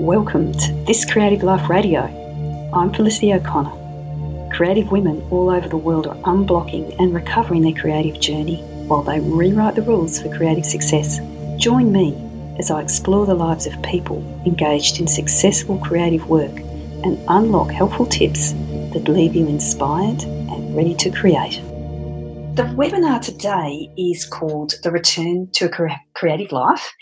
Welcome to This Creative Life Radio. I'm Felicity O'Connor. Creative women all over the world are unblocking and recovering their creative journey while they rewrite the rules for creative success. Join me as I explore the lives of people engaged in successful creative work and unlock helpful tips that leave you inspired and ready to create. The webinar today is called The Return to a Creative Life,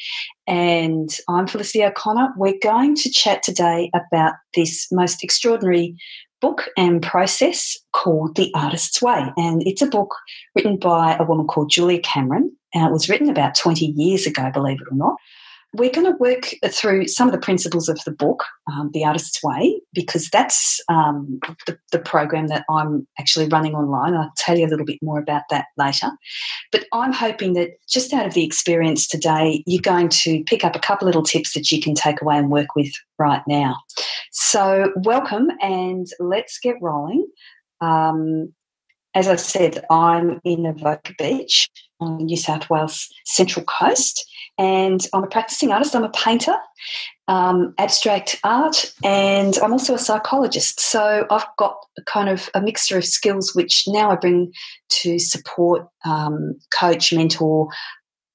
and I'm Felicity O'Connor. We're going to chat today about this most extraordinary book and process called The Artist's Way. And it's a book written by a woman called Julia Cameron. And it was written about 20 years ago, believe it or not. We're going to work through some of the principles of the book, um, The Artist's Way, because that's um, the, the, program that I'm actually running online. I'll tell you a little bit more about that later. But I'm hoping that just out of the experience today, you're going to pick up a couple little tips that you can take away and work with right now. So, welcome and let's get rolling. Um, as I said, I'm in Avoca Beach on New South Wales Central Coast and I'm a practicing artist. I'm a painter, um, abstract art, and I'm also a psychologist. So I've got kind of a mixture of skills which now I bring to support, um, coach, mentor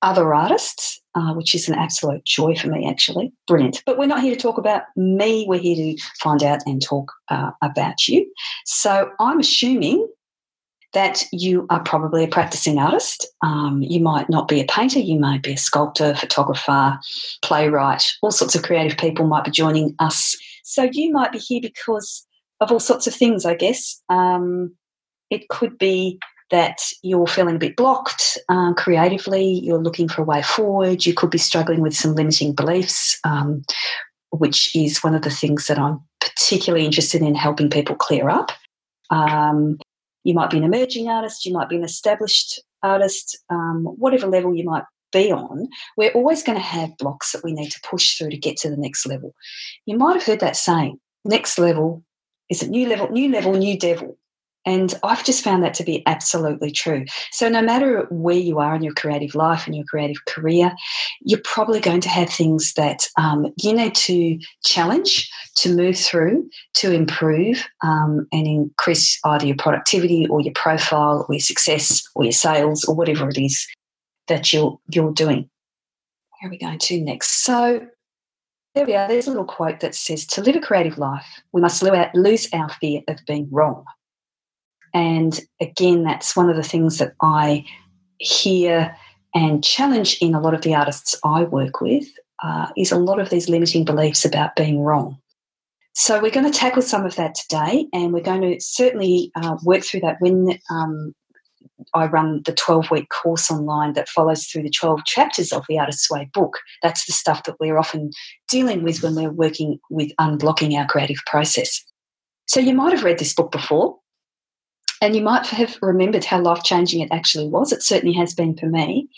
other artists, uh, which is an absolute joy for me, actually. Brilliant. But we're not here to talk about me, we're here to find out and talk uh, about you. So I'm assuming that you are probably a practicing artist. Um, you might not be a painter, you might be a sculptor, photographer, playwright, all sorts of creative people might be joining us. So you might be here because of all sorts of things, I guess. Um, it could be that you're feeling a bit blocked uh, creatively, you're looking for a way forward, you could be struggling with some limiting beliefs, um, which is one of the things that I'm particularly interested in helping people clear up. Um, you might be an emerging artist, you might be an established artist, um, whatever level you might be on, we're always going to have blocks that we need to push through to get to the next level. You might have heard that saying, next level is a new level, new level, new devil. And I've just found that to be absolutely true. So, no matter where you are in your creative life and your creative career, you're probably going to have things that um, you need to challenge, to move through, to improve um, and increase either your productivity or your profile or your success or your sales or whatever it is that you're, you're doing. Where are we going to next? So, there we are. There's a little quote that says, To live a creative life, we must lose our fear of being wrong. And again, that's one of the things that I hear and challenge in a lot of the artists I work with uh, is a lot of these limiting beliefs about being wrong. So we're going to tackle some of that today, and we're going to certainly uh, work through that when um, I run the 12 week course online that follows through the 12 chapters of the Artist's Way book. That's the stuff that we're often dealing with when we're working with unblocking our creative process. So you might have read this book before. And you might have remembered how life changing it actually was. It certainly has been for me.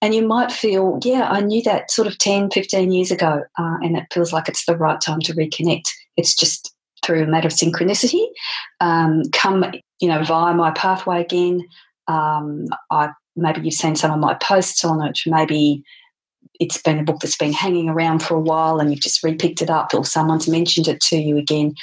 And you might feel, yeah, I knew that sort of 10, 15 years ago, uh, and it feels like it's the right time to reconnect. It's just through a matter of synchronicity, um, come, you know, via my pathway again. Um, I maybe you've seen some of my posts on it. Maybe it's been a book that's been hanging around for a while and you've just repicked it up or someone's mentioned it to you again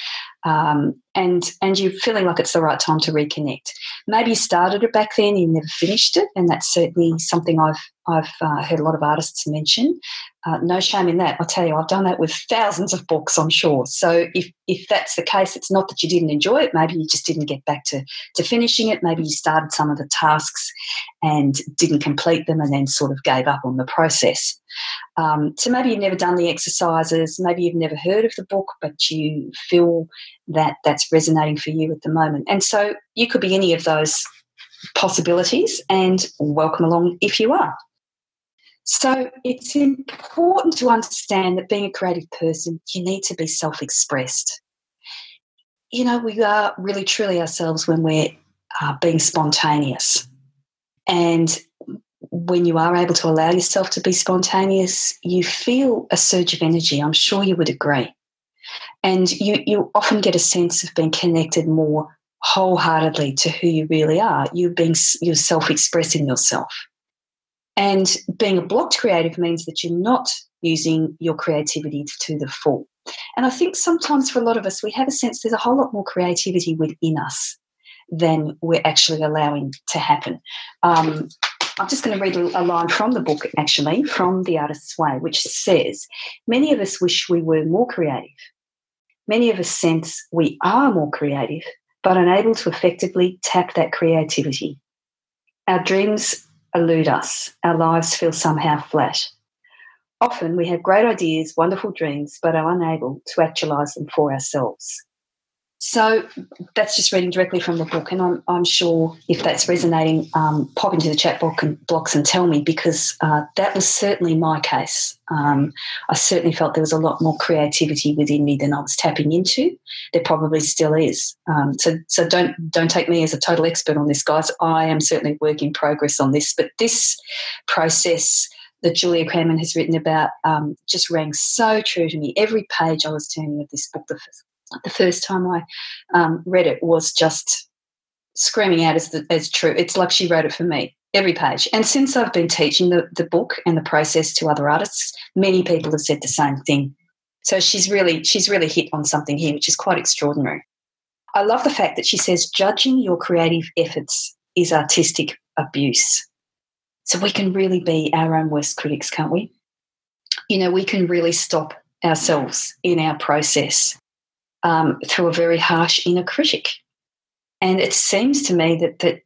um, and and you're feeling like it's the right time to reconnect. Maybe you started it back then, you never finished it, and that's certainly something I've I've uh, heard a lot of artists mention. Uh, no shame in that. I tell you, I've done that with thousands of books, I'm sure. So if if that's the case, it's not that you didn't enjoy it. Maybe you just didn't get back to to finishing it. Maybe you started some of the tasks and didn't complete them, and then sort of gave up on the process. Um, so maybe you've never done the exercises. Maybe you've never heard of the book, but you feel that that's resonating for you at the moment. And so you could be any of those possibilities, and welcome along if you are. So it's important to understand that being a creative person, you need to be self expressed. You know, we are really truly ourselves when we're uh, being spontaneous. And when you are able to allow yourself to be spontaneous, you feel a surge of energy. I'm sure you would agree. And you, you often get a sense of being connected more wholeheartedly to who you really are. You're being you're self-expressing yourself. And being a blocked creative means that you're not using your creativity to the full. and I think sometimes for a lot of us, we have a sense there's a whole lot more creativity within us than we're actually allowing to happen. Um, I'm just going to read a line from the book, actually, from The Artist's Way, which says Many of us wish we were more creative. Many of us sense we are more creative, but unable to effectively tap that creativity. Our dreams elude us, our lives feel somehow flat. Often we have great ideas, wonderful dreams, but are unable to actualize them for ourselves. So that's just reading directly from the book, and I'm, I'm sure if that's resonating, um, pop into the chat box and, blocks and tell me because uh, that was certainly my case. Um, I certainly felt there was a lot more creativity within me than I was tapping into. There probably still is. Um, so so don't don't take me as a total expert on this, guys. I am certainly work in progress on this, but this process that Julia Cameron has written about um, just rang so true to me. Every page I was turning of this book, the the first time I um, read it was just screaming out as, the, as true. It's like she wrote it for me, every page. And since I've been teaching the, the book and the process to other artists, many people have said the same thing. So she's really she's really hit on something here, which is quite extraordinary. I love the fact that she says judging your creative efforts is artistic abuse. So we can really be our own worst critics, can't we? You know, we can really stop ourselves in our process um, through a very harsh inner critic. And it seems to me that, that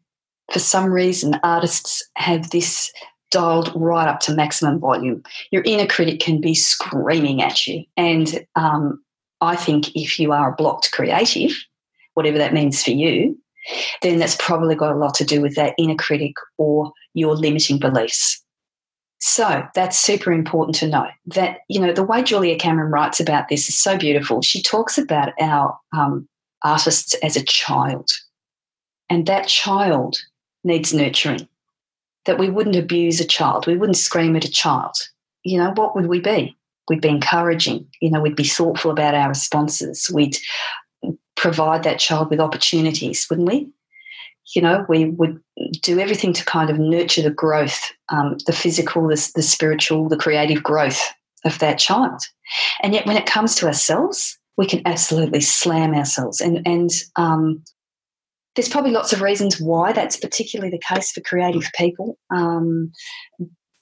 for some reason, artists have this dialed right up to maximum volume. Your inner critic can be screaming at you. And um, I think if you are a blocked creative, whatever that means for you, then that's probably got a lot to do with that inner critic or your limiting beliefs. So that's super important to know that, you know, the way Julia Cameron writes about this is so beautiful. She talks about our um, artists as a child, and that child needs nurturing. That we wouldn't abuse a child, we wouldn't scream at a child. You know, what would we be? We'd be encouraging, you know, we'd be thoughtful about our responses, we'd provide that child with opportunities, wouldn't we? You know, we would do everything to kind of nurture the growth, um, the physical, the, the spiritual, the creative growth of that child. And yet, when it comes to ourselves, we can absolutely slam ourselves. And, and um, there's probably lots of reasons why that's particularly the case for creative people, um,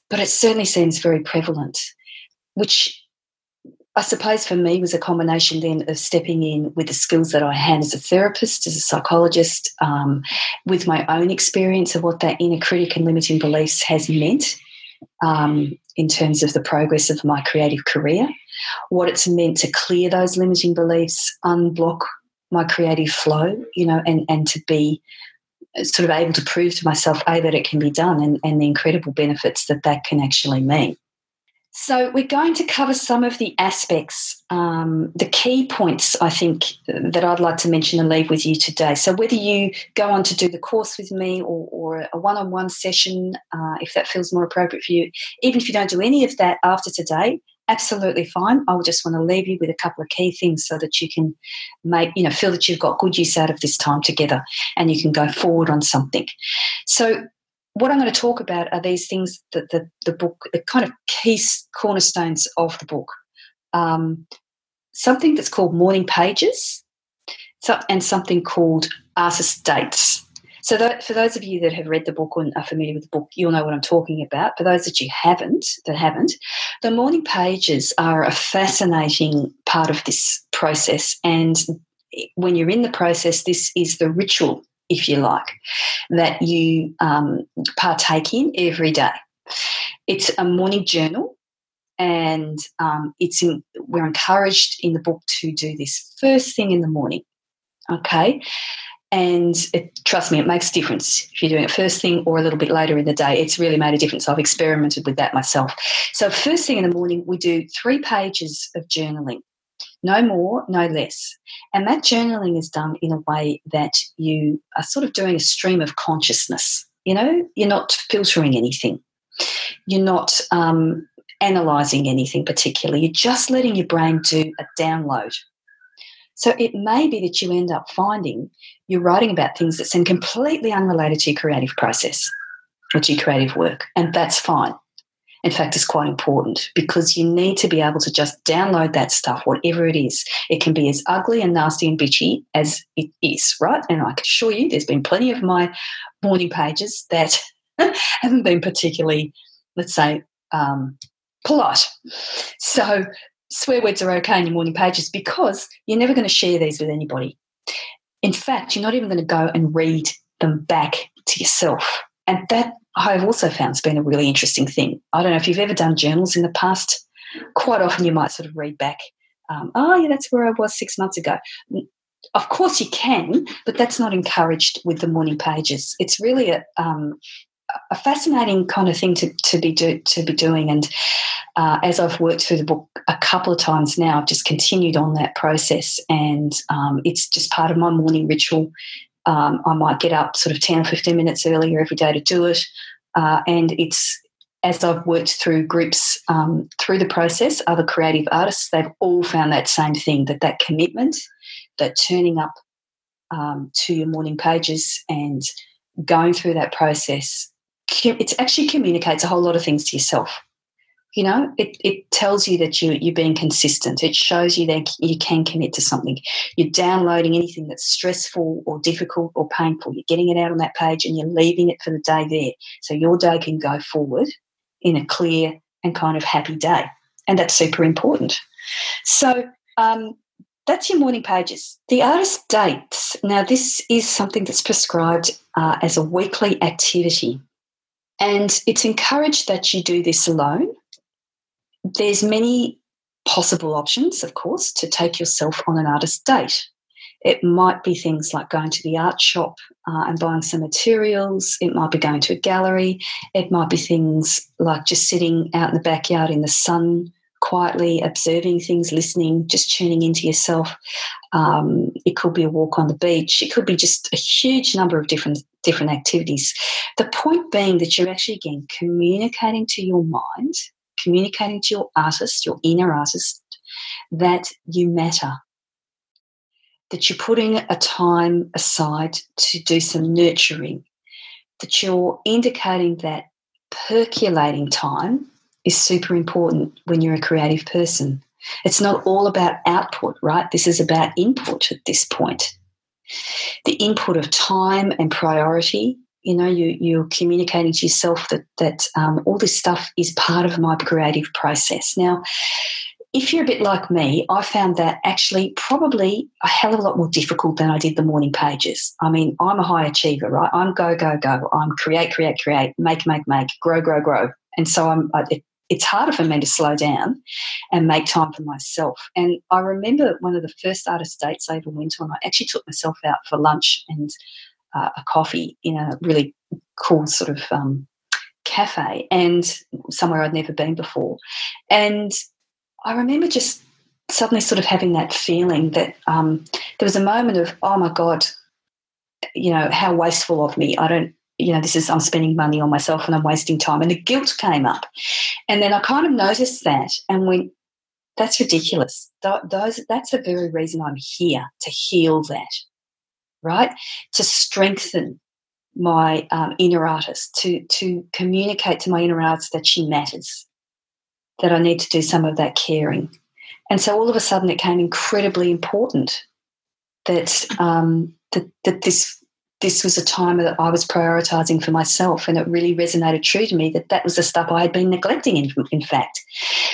but it certainly seems very prevalent, which I suppose for me was a combination then of stepping in with the skills that I had as a therapist, as a psychologist, um, with my own experience of what that inner critic and limiting beliefs has meant um, in terms of the progress of my creative career, what it's meant to clear those limiting beliefs, unblock my creative flow, you know, and, and to be sort of able to prove to myself, A, that it can be done and, and the incredible benefits that that can actually mean. So, we're going to cover some of the aspects, um, the key points, I think, that I'd like to mention and leave with you today. So, whether you go on to do the course with me or, or a one on one session, uh, if that feels more appropriate for you, even if you don't do any of that after today, absolutely fine. I just want to leave you with a couple of key things so that you can make, you know, feel that you've got good use out of this time together and you can go forward on something. So, what I'm going to talk about are these things that the, the book, the kind of key cornerstones of the book. Um, something that's called morning pages and something called artist dates. So, that, for those of you that have read the book and are familiar with the book, you'll know what I'm talking about. For those that you haven't, that haven't, the morning pages are a fascinating part of this process. And when you're in the process, this is the ritual if you like, that you um, partake in every day. It's a morning journal, and um, it's in, we're encouraged in the book to do this first thing in the morning. Okay, and it, trust me, it makes a difference if you're doing it first thing or a little bit later in the day. It's really made a difference. I've experimented with that myself. So, first thing in the morning, we do three pages of journaling no more, no less. And that journaling is done in a way that you are sort of doing a stream of consciousness. You know, you're not filtering anything, you're not um, analyzing anything particularly, you're just letting your brain do a download. So it may be that you end up finding you're writing about things that seem completely unrelated to your creative process or to your creative work, and that's fine. In fact, is quite important because you need to be able to just download that stuff, whatever it is. It can be as ugly and nasty and bitchy as it is, right? And I can assure you there's been plenty of my morning pages that haven't been particularly, let's say, um, polite. So swear words are okay in your morning pages because you're never going to share these with anybody. In fact, you're not even going to go and read them back to yourself. And that I've also found it's been a really interesting thing. I don't know if you've ever done journals in the past. Quite often you might sort of read back, um, oh, yeah, that's where I was six months ago. Of course you can, but that's not encouraged with the morning pages. It's really a, um, a fascinating kind of thing to, to be do, to be doing. And uh, as I've worked through the book a couple of times now, I've just continued on that process, and um, it's just part of my morning ritual. Um, I might get up sort of 10 or 15 minutes earlier every day to do it. Uh, and it's as I've worked through groups um, through the process, other creative artists, they've all found that same thing that that commitment, that turning up um, to your morning pages and going through that process, it actually communicates a whole lot of things to yourself you know it, it tells you that you, you're being consistent. It shows you that you can commit to something. You're downloading anything that's stressful or difficult or painful. You're getting it out on that page and you're leaving it for the day there. So your day can go forward in a clear and kind of happy day. And that's super important. So um, that's your morning pages. The artist dates. Now, this is something that's prescribed uh, as a weekly activity. And it's encouraged that you do this alone there's many possible options, of course, to take yourself on an artist date. It might be things like going to the art shop uh, and buying some materials. It might be going to a gallery. It might be things like just sitting out in the backyard in the sun, quietly observing things, listening, just tuning into yourself. Um, it could be a walk on the beach. It could be just a huge number of different different activities. The point being that you're actually again communicating to your mind communicating to your artist, your inner artist, that you matter. That you're putting a time aside to do some nurturing. That you're indicating that percolating time is super important when you're a creative person. It's not all about output, right? This is about input at this point. The input of time and priority you know you you're communicating to yourself that that um, all this stuff is part of my creative process now if you're a bit like me, I found that actually probably a hell of a lot more difficult than I did the morning pages. I mean, I'm a high achiever, right? I'm go, go, go. I'm create, create, create, make, make, make, grow, grow, grow. And so I'm, it, it's harder for me to slow down and make time for myself. And I remember one of the first artist dates I ever went on, I actually took myself out for lunch and uh, a coffee in a really cool sort of um, cafe and somewhere I'd never been before. And I remember just suddenly sort of having that feeling that um, there was a moment of, oh my God, you know, how wasteful of me. I don't, you know, this is, I'm spending money on myself and I'm wasting time. And the guilt came up. And then I kind of noticed that and went, that's ridiculous. Those, that's the very reason I'm here to heal that right? To strengthen my um, inner artist, to, to communicate to my inner artist that she matters, that I need to do some of that caring. And so all of a sudden it became incredibly important that, um, that, that this this was a time that I was prioritizing for myself, and it really resonated true to me that that was the stuff I had been neglecting. In, in fact,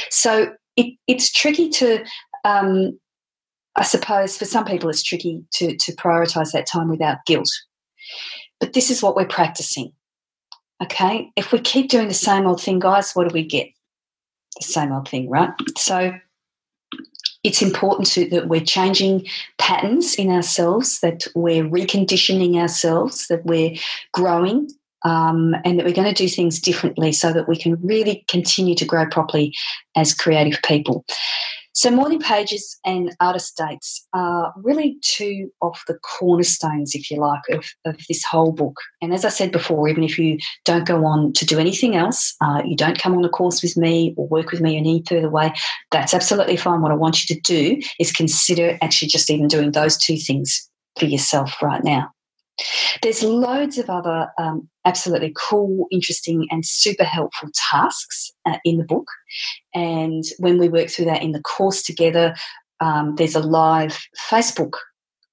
so it, it's tricky to um, I suppose for some people it's tricky to, to prioritize that time without guilt. But this is what we're practicing. Okay? If we keep doing the same old thing, guys, what do we get? The same old thing, right? So it's important to, that we're changing patterns in ourselves, that we're reconditioning ourselves, that we're growing, um, and that we're going to do things differently so that we can really continue to grow properly as creative people. So, morning pages and artist dates are really two of the cornerstones, if you like, of, of this whole book. And as I said before, even if you don't go on to do anything else, uh, you don't come on a course with me or work with me in any further way, that's absolutely fine. What I want you to do is consider actually just even doing those two things for yourself right now. There's loads of other um, absolutely cool, interesting, and super helpful tasks uh, in the book. And when we work through that in the course together, um, there's a live Facebook.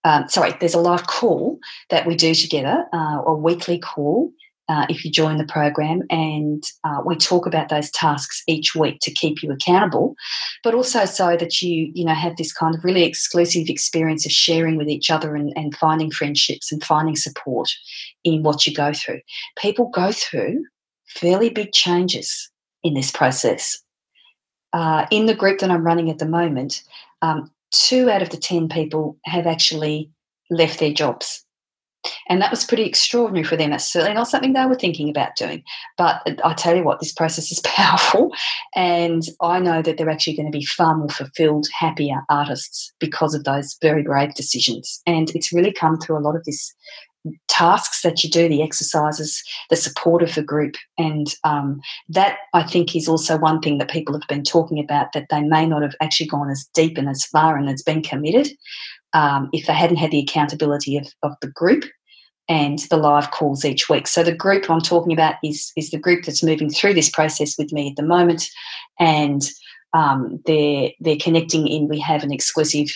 Um, sorry, there's a live call that we do together, uh, a weekly call uh, if you join the program, and uh, we talk about those tasks each week to keep you accountable, but also so that you you know have this kind of really exclusive experience of sharing with each other and, and finding friendships and finding support in what you go through. People go through fairly big changes in this process. Uh, in the group that I'm running at the moment, um, two out of the ten people have actually left their jobs and that was pretty extraordinary for them. That's certainly not something they were thinking about doing. But I tell you what, this process is powerful. And I know that they're actually going to be far more fulfilled, happier artists because of those very brave decisions. And it's really come through a lot of this tasks that you do, the exercises, the support of the group. And um, that I think is also one thing that people have been talking about that they may not have actually gone as deep and as far and as been committed um, if they hadn't had the accountability of, of the group and the live calls each week. So the group I'm talking about is is the group that's moving through this process with me at the moment, and um, they're they're connecting in. We have an exclusive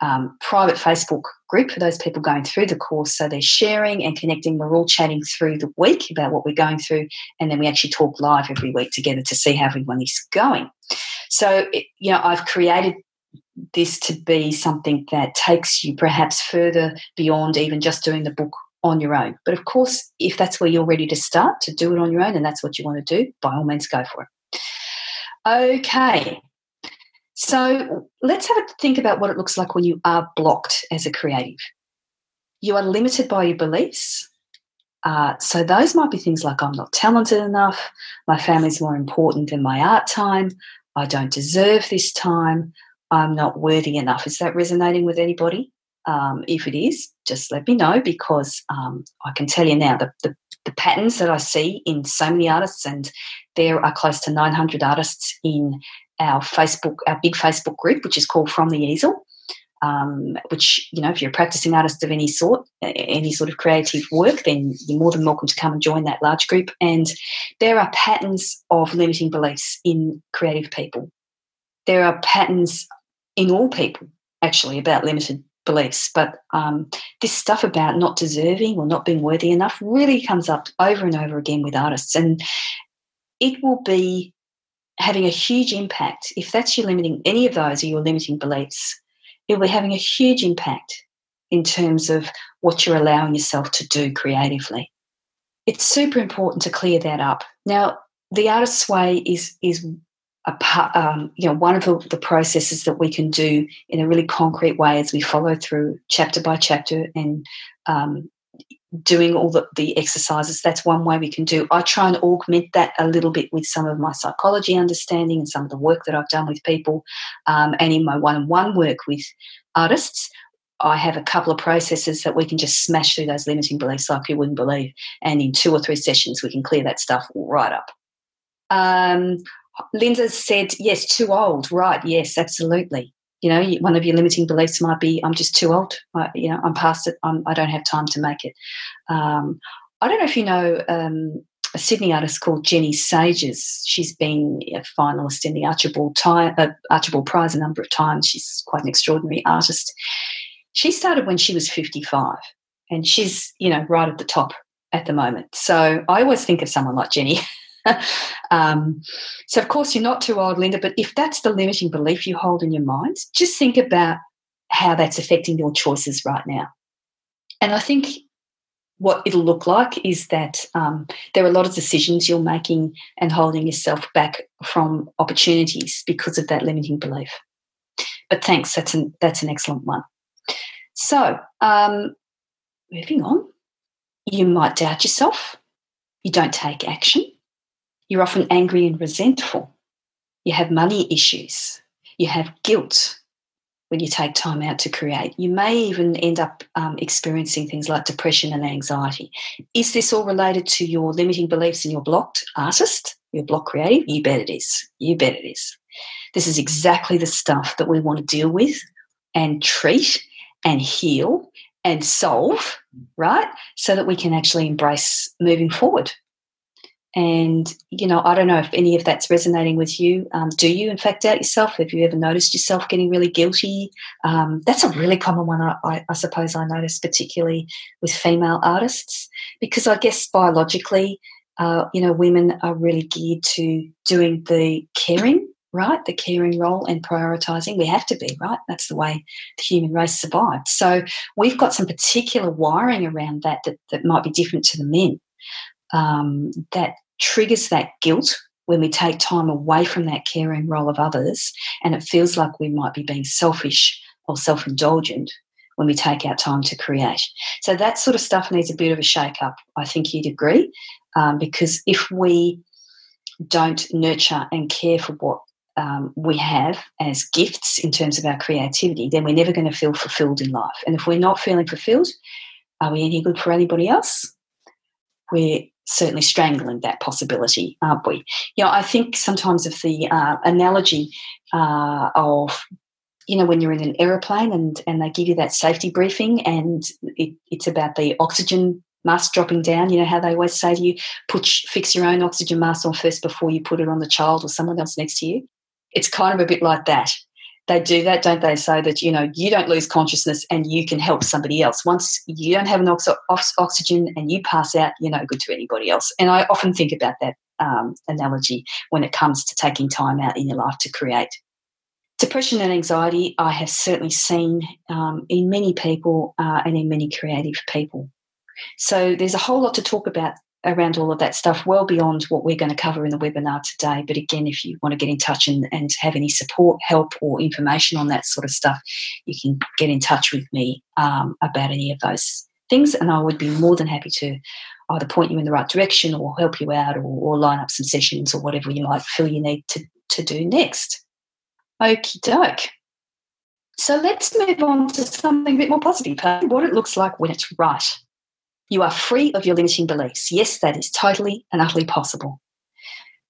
um, private Facebook group for those people going through the course. So they're sharing and connecting. We're all chatting through the week about what we're going through, and then we actually talk live every week together to see how everyone is going. So you know, I've created this to be something that takes you perhaps further beyond even just doing the book on your own. But of course, if that's where you're ready to start to do it on your own and that's what you want to do, by all means go for it. Okay. So let's have a think about what it looks like when you are blocked as a creative. You are limited by your beliefs. Uh, so those might be things like I'm not talented enough, my family's more important than my art time, I don't deserve this time, I'm not worthy enough. Is that resonating with anybody? Um, if it is, just let me know because um, I can tell you now the, the, the, patterns that I see in so many artists, and there are close to 900 artists in our Facebook, our big Facebook group, which is called From the Easel. Um, which you know, if you're a practicing artist of any sort, any sort of creative work, then you're more than welcome to come and join that large group. And there are patterns of limiting beliefs in creative people. There are patterns in all people actually about limited beliefs. But um, this stuff about not deserving or not being worthy enough really comes up over and over again with artists. And it will be having a huge impact. If that's your limiting, any of those are your limiting beliefs, it will be having a huge impact in terms of what you're allowing yourself to do creatively. It's super important to clear that up. Now, the artist's way is is a, um, you know, one of the, the, processes that we can do in a really concrete way as we follow through chapter by chapter and um, doing all the, the exercises. That's one way we can do. I try and augment that a little bit with some of my psychology understanding and some of the work that I've done with people. Um, and in my one on one work with artists, I have a couple of processes that we can just smash through those limiting beliefs like you wouldn't believe. And in two or three sessions, we can clear that stuff right up. Um, Linda said, yes, too old. Right. Yes, absolutely. You know, one of your limiting beliefs might be, I'm just too old. I, you know, I'm past it. I'm, I do not have time to make it. Um, I don't know if you know um, a Sydney artist called Jenny Sages. She's been a finalist in the Archibald, time, uh, Archibald Prize a number of times. She's quite an extraordinary artist. She started when she was 55 and she's, you know, right at the top at the moment. So I always think of someone like Jenny um, so, of course, you're not too old, Linda, but if that's the limiting belief you hold in your mind, just think about how that's affecting your choices right now. And I think what it'll look like is that um, there are a lot of decisions you're making and holding yourself back from opportunities because of that limiting belief. But thanks, that's an, that's an excellent one. So, um, moving on, you might doubt yourself, you don't take action, you're often angry and resentful. You have money issues. You have guilt when you take time out to create. You may even end up um, experiencing things like depression and anxiety. Is this all related to your limiting beliefs and your blocked artist, your block creative? You bet it is. You bet it is. This is exactly the stuff that we want to deal with and treat and heal and solve, right? So that we can actually embrace moving forward. And, you know, I don't know if any of that's resonating with you. Um, do you, in fact, doubt yourself? Have you ever noticed yourself getting really guilty? Um, that's a really common one, I, I, suppose, I notice, particularly with female artists, because I guess biologically, uh, you know, women are really geared to doing the caring, right? The caring role and prioritizing. We have to be, right? That's the way the human race survived. So we've got some particular wiring around that that, that might be different to the men um, that triggers that guilt when we take time away from that caring role of others and it feels like we might be being selfish or self indulgent when we take our time to create. So that sort of stuff needs a bit of a shake up. I think you'd agree. Um, because if we don't nurture and care for what um, we have as gifts in terms of our creativity, then we're never going to feel fulfilled in life. And if we're not feeling fulfilled, are we any good for anybody else? We're certainly strangling that possibility, aren't we? You know, I think sometimes of the uh, analogy uh, of you know when you're in an aeroplane and and they give you that safety briefing and it, it's about the oxygen mask dropping down you know how they always say to you put fix your own oxygen mask on first before you put it on the child or someone else next to you it's kind of a bit like that they do that, don't they? So that you know you don't lose consciousness and you can help somebody else. Once you don't have an ox- oxygen and you pass out, you're no good to anybody else. And I often think about that um, analogy when it comes to taking time out in your life to create. Depression and anxiety, I have certainly seen um, in many people uh, and in many creative people. So there's a whole lot to talk about around all of that stuff, well beyond what we're going to cover in the webinar today. But again, if you want to get in touch and, and have any support, help, or information on that sort of stuff, you can get in touch with me um, about any of those things, and I would be more than happy to either point you in the right direction or help you out or, or line up some sessions or whatever you might feel you need to, to do next. Okie doke. So let's move on to something a bit more positive, what it looks like when it's right. You are free of your limiting beliefs. Yes, that is totally and utterly possible.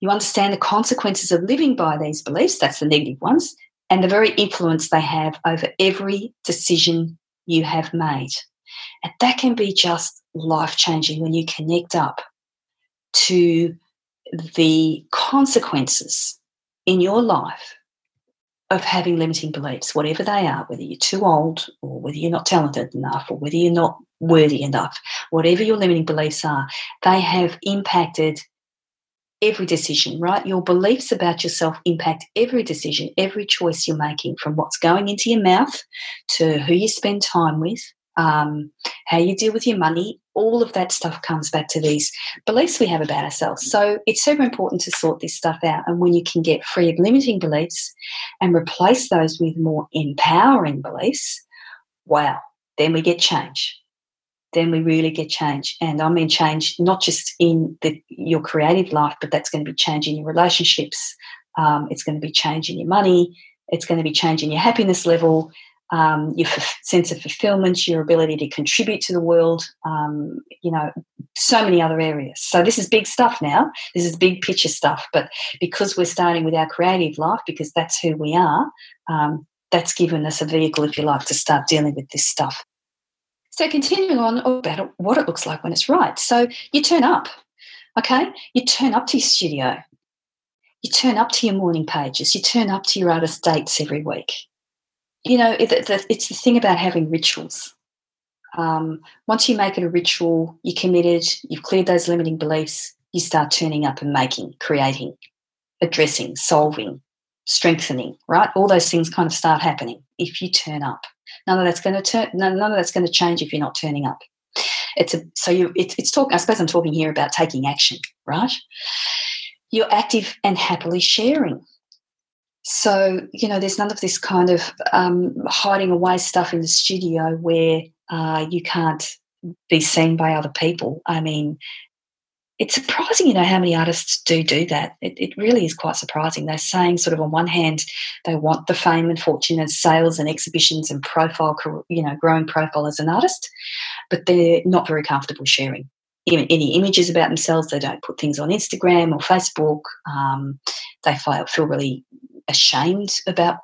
You understand the consequences of living by these beliefs, that's the negative ones, and the very influence they have over every decision you have made. And that can be just life changing when you connect up to the consequences in your life of having limiting beliefs, whatever they are, whether you're too old or whether you're not talented enough or whether you're not worthy enough, whatever your limiting beliefs are, they have impacted every decision, right? Your beliefs about yourself impact every decision, every choice you're making, from what's going into your mouth to who you spend time with, um, how you deal with your money, all of that stuff comes back to these beliefs we have about ourselves. So it's super important to sort this stuff out. And when you can get free of limiting beliefs and replace those with more empowering beliefs, wow, then we get change. Then we really get change. And I mean change not just in the, your creative life, but that's going to be change in your relationships. Um, it's going to be change in your money. It's going to be change in your happiness level um, your f- sense of fulfillment, your ability to contribute to the world, um, you know, so many other areas. So this is big stuff now. This is big picture stuff. But because we're starting with our creative life, because that's who we are, um, that's given us a vehicle, if you like, to start dealing with this stuff. So continuing on about what it looks like when it's right. So you turn up, okay? You turn up to your studio. You turn up to your morning pages. You turn up to your artist dates every week you know, it, it, it's the thing about having rituals. Um, once you make it a ritual, you're committed, you've cleared those limiting beliefs, you start turning up and making, creating, addressing, solving, strengthening, right? All those things kind of start happening if you turn up. None of that's going to turn. None of that's going to change if you're not turning up. It's a so you. It, it's talking. I suppose I'm talking here about taking action, right? You're active and happily sharing. So, you know, there's none of this kind of um, hiding away stuff in the studio where uh, you can't be seen by other people. I mean, it's surprising, you know, how many artists do do that. It, it, really is quite surprising. They're saying, sort of, on one hand, they want the fame and fortune and sales and exhibitions and profile, you know, growing profile as an artist, but they're not very comfortable sharing any images about themselves. They don't put things on Instagram or Facebook. Um, they feel, feel really ashamed about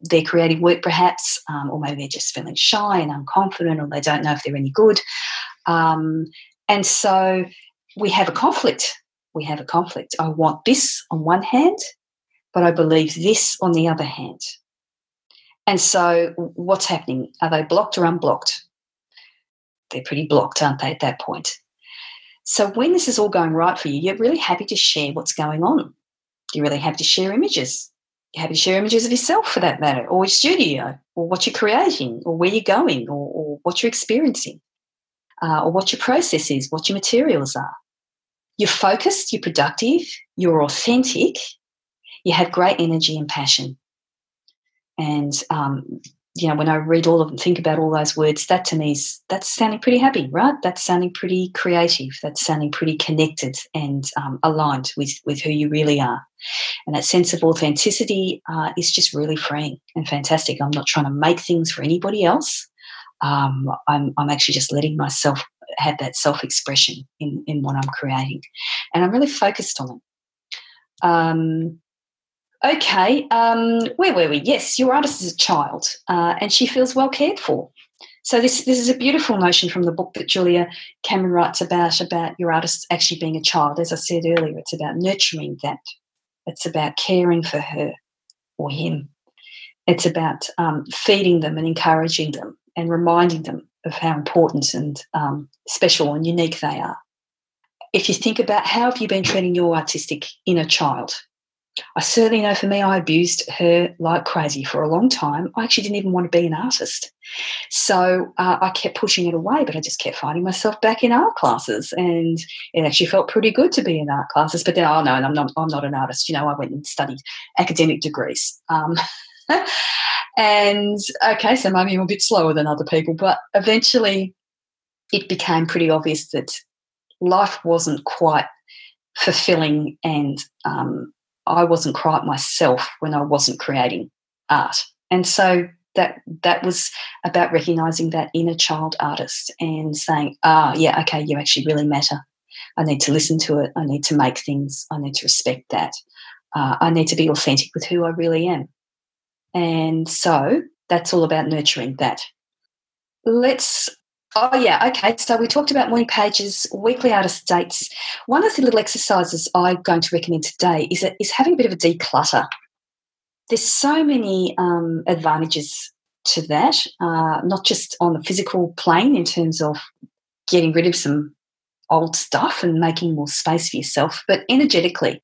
their creative work, perhaps, um, or maybe they're just feeling shy and unconfident, or they don't know if they're any good. Um, and so we have a conflict. We have a conflict. I want this on one hand, but I believe this on the other hand. And so, what's happening? Are they blocked or unblocked? They're pretty blocked, aren't they, at that point? So, when this is all going right for you, you're really happy to share what's going on. You're really happy to share images. You're share images of yourself, for that matter, or your studio, or what you're creating, or where you're going, or, or what you're experiencing, uh, or what your process is, what your materials are. You're focused, you're productive, you're authentic, you have great energy and passion. And um, you know, when I read all of them, think about all those words, that to me is that's sounding pretty happy, right? That's sounding pretty creative. That's sounding pretty connected and um, aligned with with who you really are. And that sense of authenticity uh, is just really freeing and fantastic. I'm not trying to make things for anybody else. Um, I'm, I'm actually just letting myself have that self expression in, in what I'm creating. And I'm really focused on it. Um, Okay, um, where were we? Yes, your artist is a child, uh, and she feels well cared for. So this this is a beautiful notion from the book that Julia Cameron writes about about your artist actually being a child. As I said earlier, it's about nurturing that. It's about caring for her or him. It's about um, feeding them and encouraging them and reminding them of how important and um, special and unique they are. If you think about how have you been treating your artistic inner child, I certainly know for me, I abused her like crazy for a long time. I actually didn't even want to be an artist. So uh, I kept pushing it away, but I just kept finding myself back in art classes. And it actually felt pretty good to be in art classes. But then, oh no, I'm not, I'm not an artist. You know, I went and studied academic degrees. Um, and okay, so maybe I'm a bit slower than other people, but eventually it became pretty obvious that life wasn't quite fulfilling and um, I wasn't quite myself when I wasn't creating art. And so that that was about recognizing that inner child artist and saying, ah, yeah, okay, you actually really matter. I need to listen to it. I need to make things. I need to respect that. Uh, I need to be authentic with who I really am. And so that's all about nurturing that. Let's Oh, yeah. Okay. So we talked about morning pages, weekly artist dates. One of the little exercises I'm going to recommend today is, a, is having a bit of a declutter. There's so many um, advantages to that, uh, not just on the physical plane in terms of getting rid of some old stuff and making more space for yourself, but energetically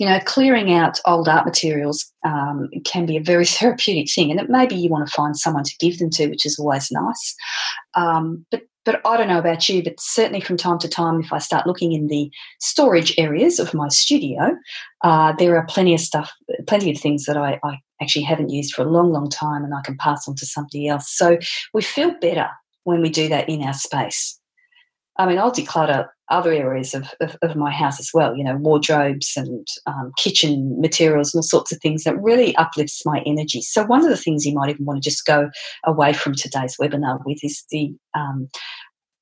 you know, clearing out old art materials um, can be a very therapeutic thing, and maybe you want to find someone to give them to, which is always nice. Um, but but I don't know about you, but certainly from time to time, if I start looking in the storage areas of my studio, uh, there are plenty of stuff, plenty of things that I, I actually haven't used for a long, long time, and I can pass on to somebody else. So we feel better when we do that in our space. I mean, I'll declutter other areas of, of, of, my house as well, you know, wardrobes and um, kitchen materials and all sorts of things that really uplifts my energy. So, one of the things you might even want to just go away from today's webinar with is the um,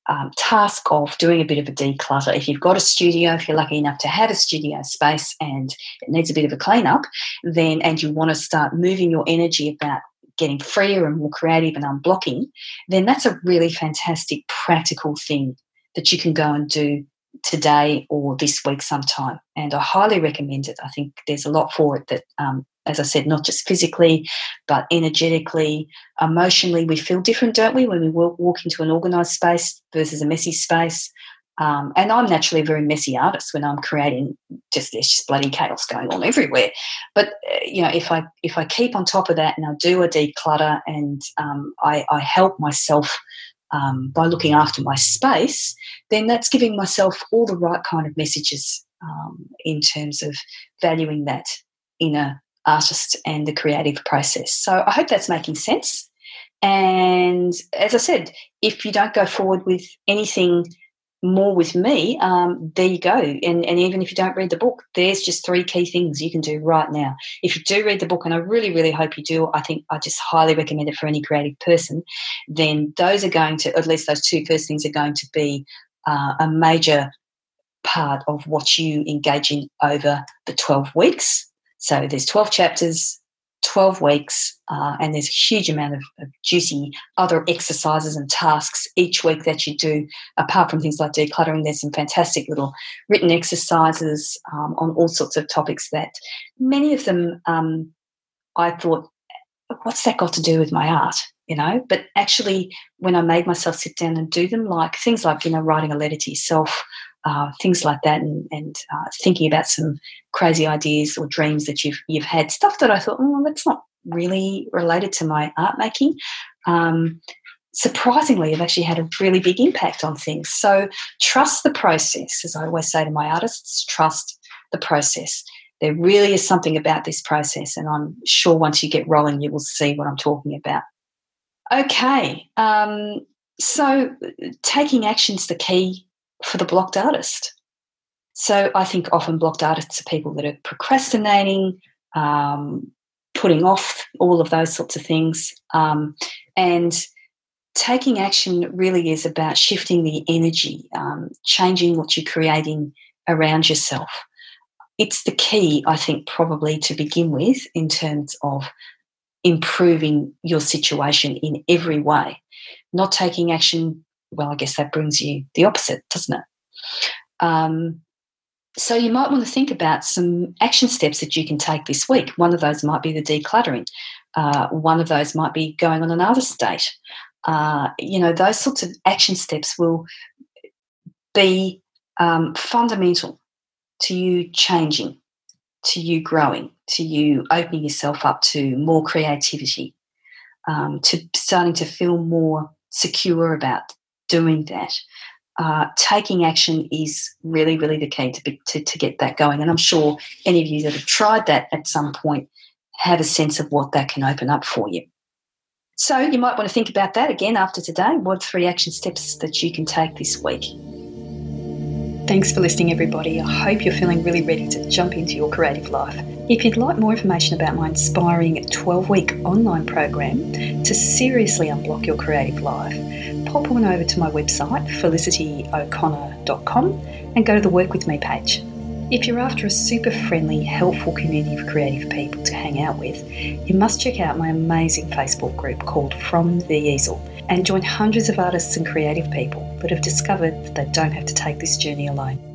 um, task of doing a bit of a declutter. If you've got a studio, if you're lucky enough to have a studio space and it needs a bit of a clean up, then and you want to start moving your energy about getting freer and more creative and unblocking, then that's a really fantastic practical thing that you can go and do today or this week sometime. And I highly recommend it. I think there's a lot for it that, um, as I said, not just physically, but energetically, emotionally, we feel different, don't we, when we walk into an organized space versus a messy space. Um, and I'm naturally a very messy artist when I'm creating. Just there's just bloody chaos going on everywhere. But uh, you know, if I if I keep on top of that and I do a declutter and um, I, I help myself um, by looking after my space, then that's giving myself all the right kind of messages um, in terms of valuing that inner artist and the creative process. So I hope that's making sense. And as I said, if you don't go forward with anything more with me, um, there you go. And, and even if you don't read the book, there's just three key things you can do right now. If you do read the book, and I really, really hope you do, I think I just highly recommend it for any creative person, then those are going to, at least those two first things are going to be uh, a major part of what you engage in over the 12 weeks. So there's 12 chapters, 12 weeks, uh, and there's a huge amount of, of, juicy other exercises and tasks each week that you do. Apart from things like decluttering, there's some fantastic little written exercises um, on all sorts of topics that many of them um, I thought, what's that got to do with my art? You know, but actually, when I made myself sit down and do them, like things like, you know, writing a letter to yourself, uh, things like that, and, and uh, thinking about some crazy ideas or dreams that you've you've had. Stuff that I thought, oh, that's not really related to my art making. Um, surprisingly, have actually had a really big impact on things. So trust the process, as I always say to my artists. Trust the process. There really is something about this process, and I'm sure once you get rolling, you will see what I'm talking about. Okay, um, so taking action is the key for the blocked artist. So I think often blocked artists are people that are procrastinating, um, putting off all of those sorts of things. Um, and taking action really is about shifting the energy, um, changing what you're creating around yourself. It's the key, I think, probably to begin with in terms of improving your situation in every way. Not taking action well, I guess that brings you the opposite, doesn't it? Um, so you might want to think about some action steps that you can take this week. One of those might be the decluttering. Uh, one of those might be going on an artist date. Uh, you know, those sorts of action steps will be um, fundamental to you changing, to you growing, to you opening yourself up to more creativity, um, to starting to feel more secure about doing that. Uh, taking action is really, really the key to, be, to, to get that going. And I'm sure any of you that have tried that at some point have a sense of what that can open up for you. So you might want to think about that again after today. What three action steps that you can take this week? Thanks for listening, everybody. I hope you're feeling really ready to jump into your creative life. If you'd like more information about my inspiring 12 week online program to seriously unblock your creative life, pop on over to my website, felicityoconnor.com, and go to the Work With Me page. If you're after a super friendly, helpful community of creative people to hang out with, you must check out my amazing Facebook group called From the Easel and join hundreds of artists and creative people that have discovered that they don't have to take this journey alone.